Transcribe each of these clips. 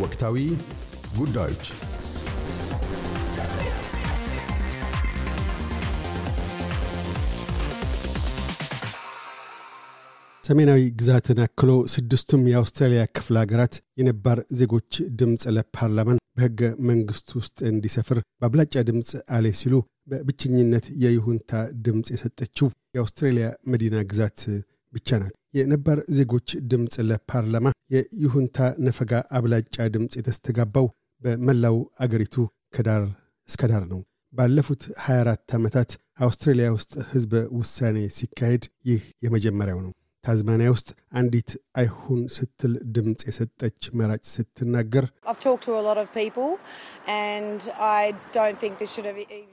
ወቅታዊ ጉዳዮች። ሰሜናዊ ግዛትን አክሎ ስድስቱም የአውስትራሊያ ክፍለ ሀገራት የነባር ዜጎች ድምፅ ለፓርላማን በሕገ መንግሥት ውስጥ እንዲሰፍር በአብላጫ ድምፅ አሌ ሲሉ በብቸኝነት የይሁንታ ድምፅ የሰጠችው የአውስትራሊያ መዲና ግዛት ብቻ ናት። የነባር ዜጎች ድምፅ ለፓርላማ የይሁንታ ነፈጋ አብላጫ ድምፅ የተስተጋባው በመላው አገሪቱ ከዳር እስከ ዳር ነው። ባለፉት 24 ዓመታት አውስትራሊያ ውስጥ ሕዝበ ውሳኔ ሲካሄድ ይህ የመጀመሪያው ነው። ታዝማኒያ ውስጥ አንዲት አይሁን ስትል ድምፅ የሰጠች መራጭ ስትናገር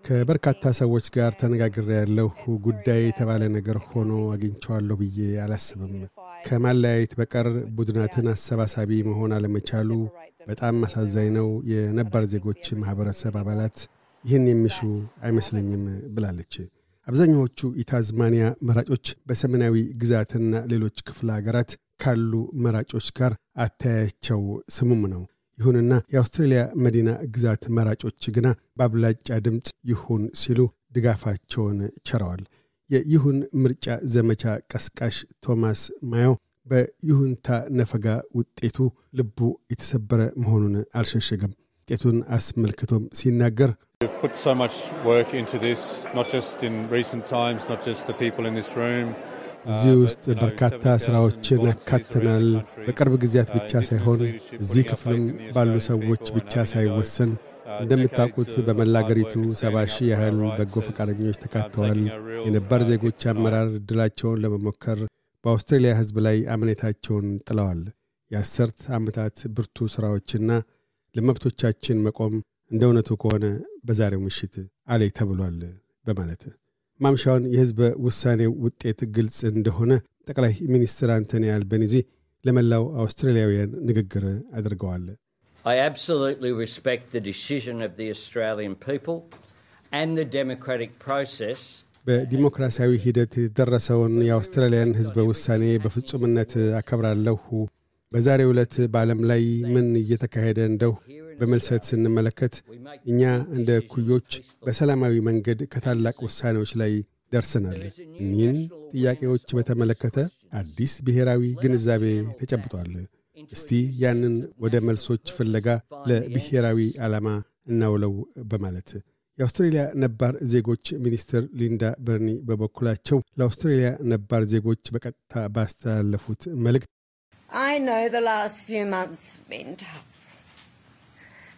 ከበርካታ ሰዎች ጋር ተነጋግሬ ያለሁ ጉዳይ የተባለ ነገር ሆኖ አግኝቸዋለሁ ብዬ አላስብም። ከማለያየት በቀር ቡድናትን አሰባሳቢ መሆን አለመቻሉ በጣም አሳዛኝ ነው። የነባር ዜጎች ማኅበረሰብ አባላት ይህን የሚሹ አይመስለኝም ብላለች። አብዛኛዎቹ የታዝማኒያ መራጮች በሰሜናዊ ግዛትና ሌሎች ክፍለ ሀገራት ካሉ መራጮች ጋር አተያያቸው ስሙም ነው። ይሁንና የአውስትሬልያ መዲና ግዛት መራጮች ግና በአብላጫ ድምፅ ይሁን ሲሉ ድጋፋቸውን ቸረዋል። የይሁን ምርጫ ዘመቻ ቀስቃሽ ቶማስ ማዮ በይሁንታ ነፈጋ ውጤቱ ልቡ የተሰበረ መሆኑን አልሸሸገም። ውጤቱን አስመልክቶም ሲናገር እዚህ ውስጥ በርካታ ሥራዎችን አካተናል። በቅርብ ጊዜያት ብቻ ሳይሆን እዚህ ክፍልም ባሉ ሰዎች ብቻ ሳይወሰን እንደምታውቁት በመላ አገሪቱ ሰባ ሺህ ያህል በጎ ፈቃደኞች ተካተዋል። የነባር ዜጎች አመራር ዕድላቸውን ለመሞከር በአውስትሬልያ ሕዝብ ላይ አምኔታቸውን ጥለዋል። የአሠርት ዓመታት ብርቱ ሥራዎችና ለመብቶቻችን መቆም እንደ እውነቱ ከሆነ በዛሬው ምሽት አሌ ተብሏል በማለት ማምሻውን የሕዝበ ውሳኔው ውጤት ግልጽ እንደሆነ ጠቅላይ ሚኒስትር አንቶኒ አልቤኒዚ ለመላው አውስትራሊያውያን ንግግር አድርገዋል። I absolutely respect the decision of the Australian people and the democratic process በዲሞክራሲያዊ ሂደት የተደረሰውን የአውስትራሊያን ሕዝበ ውሳኔ በፍጹምነት አከብራለሁ። በዛሬ ዕለት በዓለም ላይ ምን እየተካሄደ እንደው በመልሰት ስንመለከት እኛ እንደ ኩዮች በሰላማዊ መንገድ ከታላቅ ውሳኔዎች ላይ ደርሰናል። እኒህን ጥያቄዎች በተመለከተ አዲስ ብሔራዊ ግንዛቤ ተጨብጧል። እስቲ ያንን ወደ መልሶች ፍለጋ ለብሔራዊ ዓላማ እናውለው በማለት የአውስትሬልያ ነባር ዜጎች ሚኒስትር ሊንዳ በርኒ በበኩላቸው ለአውስትሬልያ ነባር ዜጎች በቀጥታ ባስተላለፉት መልእክት I know the last few months have been tough.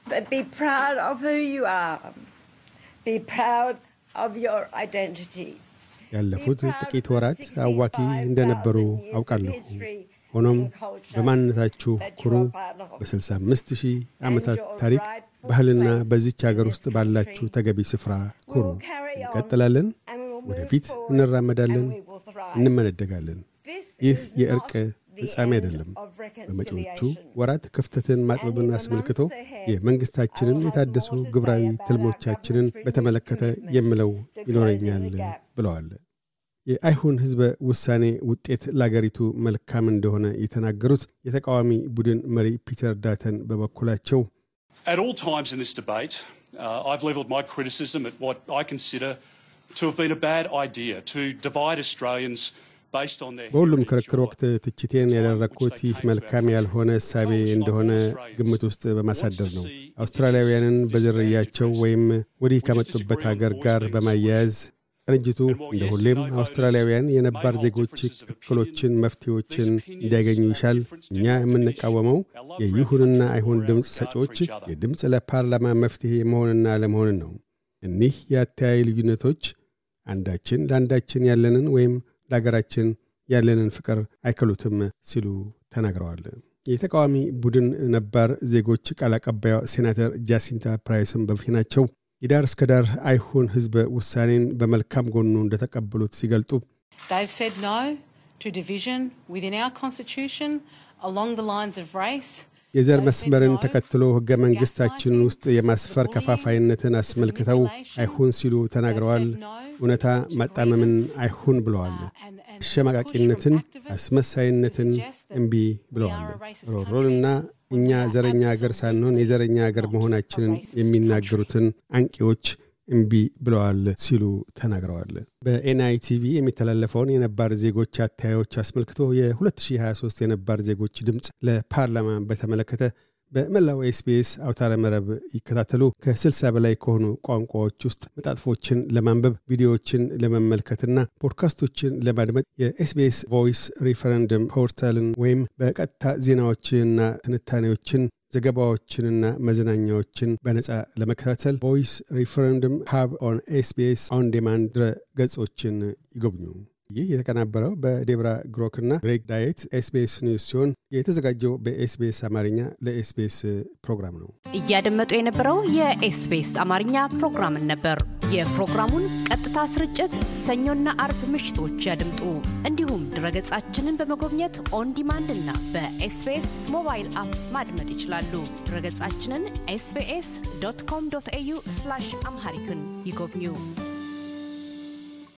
But be proud of who you are. Be proud of your identity. ያለፉት ጥቂት ወራት አዋኪ እንደነበሩ አውቃለሁ። ሆኖም በማንነታችሁ ኩሩ። በ65 ሺህ ዓመታት ታሪክ ባህልና በዚች አገር ውስጥ ባላችሁ ተገቢ ስፍራ ኩሩ። እንቀጥላለን፣ ወደፊት እንራመዳለን፣ እንመነደጋለን። ይህ የእርቅ ፍጻሜ አይደለም። በመጪዎቹ ወራት ክፍተትን ማጥበብን አስመልክቶ የመንግሥታችንን የታደሱ ግብራዊ ትልሞቻችንን በተመለከተ የምለው ይኖረኛል ብለዋል። የአይሁን ሕዝበ ውሳኔ ውጤት ለአገሪቱ መልካም እንደሆነ የተናገሩት የተቃዋሚ ቡድን መሪ ፒተር ዳተን በበኩላቸው At all times in this debate, uh, I've በሁሉም ክርክር ወቅት ትችቴን ያደረግኩት ይህ መልካም ያልሆነ እሳቤ እንደሆነ ግምት ውስጥ በማሳደር ነው። አውስትራሊያውያንን በዝርያቸው ወይም ወዲህ ከመጡበት አገር ጋር በማያያዝ ቅንጅቱ እንደ ሁሌም አውስትራሊያውያን የነባር ዜጎች እክሎችን፣ መፍትሄዎችን እንዲያገኙ ይሻል። እኛ የምንቃወመው የይሁንና አይሁን ድምፅ ሰጪዎች የድምፅ ለፓርላማ መፍትሔ መሆንና ለመሆንን ነው። እኒህ የአተያይ ልዩነቶች አንዳችን ለአንዳችን ያለንን ወይም ለአገራችን ያለንን ፍቅር አይከሉትም ሲሉ ተናግረዋል። የተቃዋሚ ቡድን ነባር ዜጎች ቃል አቀባዩ ሴናተር ጃሲንታ ፕራይስን በፊናቸው የዳር እስከ ዳር አይሁን ሕዝበ ውሳኔን በመልካም ጎኑ እንደተቀበሉት ሲገልጡ. የዘር መስመርን ተከትሎ ሕገ መንግሥታችን ውስጥ የማስፈር ከፋፋይነትን አስመልክተው አይሁን ሲሉ ተናግረዋል። እውነታ ማጣመምን አይሁን ብለዋል። አሸማቃቂነትን፣ አስመሳይነትን እምቢ ብለዋል። ሮሮንና እኛ ዘረኛ አገር ሳንሆን የዘረኛ አገር መሆናችንን የሚናገሩትን አንቂዎች እምቢ ብለዋል ሲሉ ተናግረዋል። በኤንአይቲቪ የሚተላለፈውን የነባር ዜጎች አተያዮች አስመልክቶ የ2023 የነባር ዜጎች ድምፅ ለፓርላማ በተመለከተ በመላው ኤስቢኤስ አውታረ መረብ ይከታተሉ ከ60 በላይ ከሆኑ ቋንቋዎች ውስጥ መጣጥፎችን ለማንበብ ቪዲዮዎችን ለመመልከትና ፖድካስቶችን ለማድመጥ የኤስቢኤስ Voice Referendum Portal ን ወይም በቀጥታ ዜናዎችንና ትንታኔዎችን ዘገባዎችንና መዝናኛዎችን በነጻ ለመከታተል Voice Referendum Hub on SBS On Demand ድረ ገጾችን ይጎብኙ። ይህ የተቀናበረው በዴብራ ግሮክና ግሬግ ዳየት ኤስቢኤስ News ሲሆን የተዘጋጀው በኤስቢኤስ አማርኛ ለኤስቢኤስ ፕሮግራም ነው። እያደመጡ የነበረው የኤስቢኤስ አማርኛ ፕሮግራምን ነበር። የፕሮግራሙን ቀጥታ ስርጭት ሰኞና አርብ ምሽቶች ያድምጡ። እንዲሁም ድረገጻችንን በመጎብኘት On Demand እና በኤስቢኤስ mobile app ማድመጥ ይችላሉ። ድረገጻችንን SBS dot com dot au Amharic ን ይጎብኙ።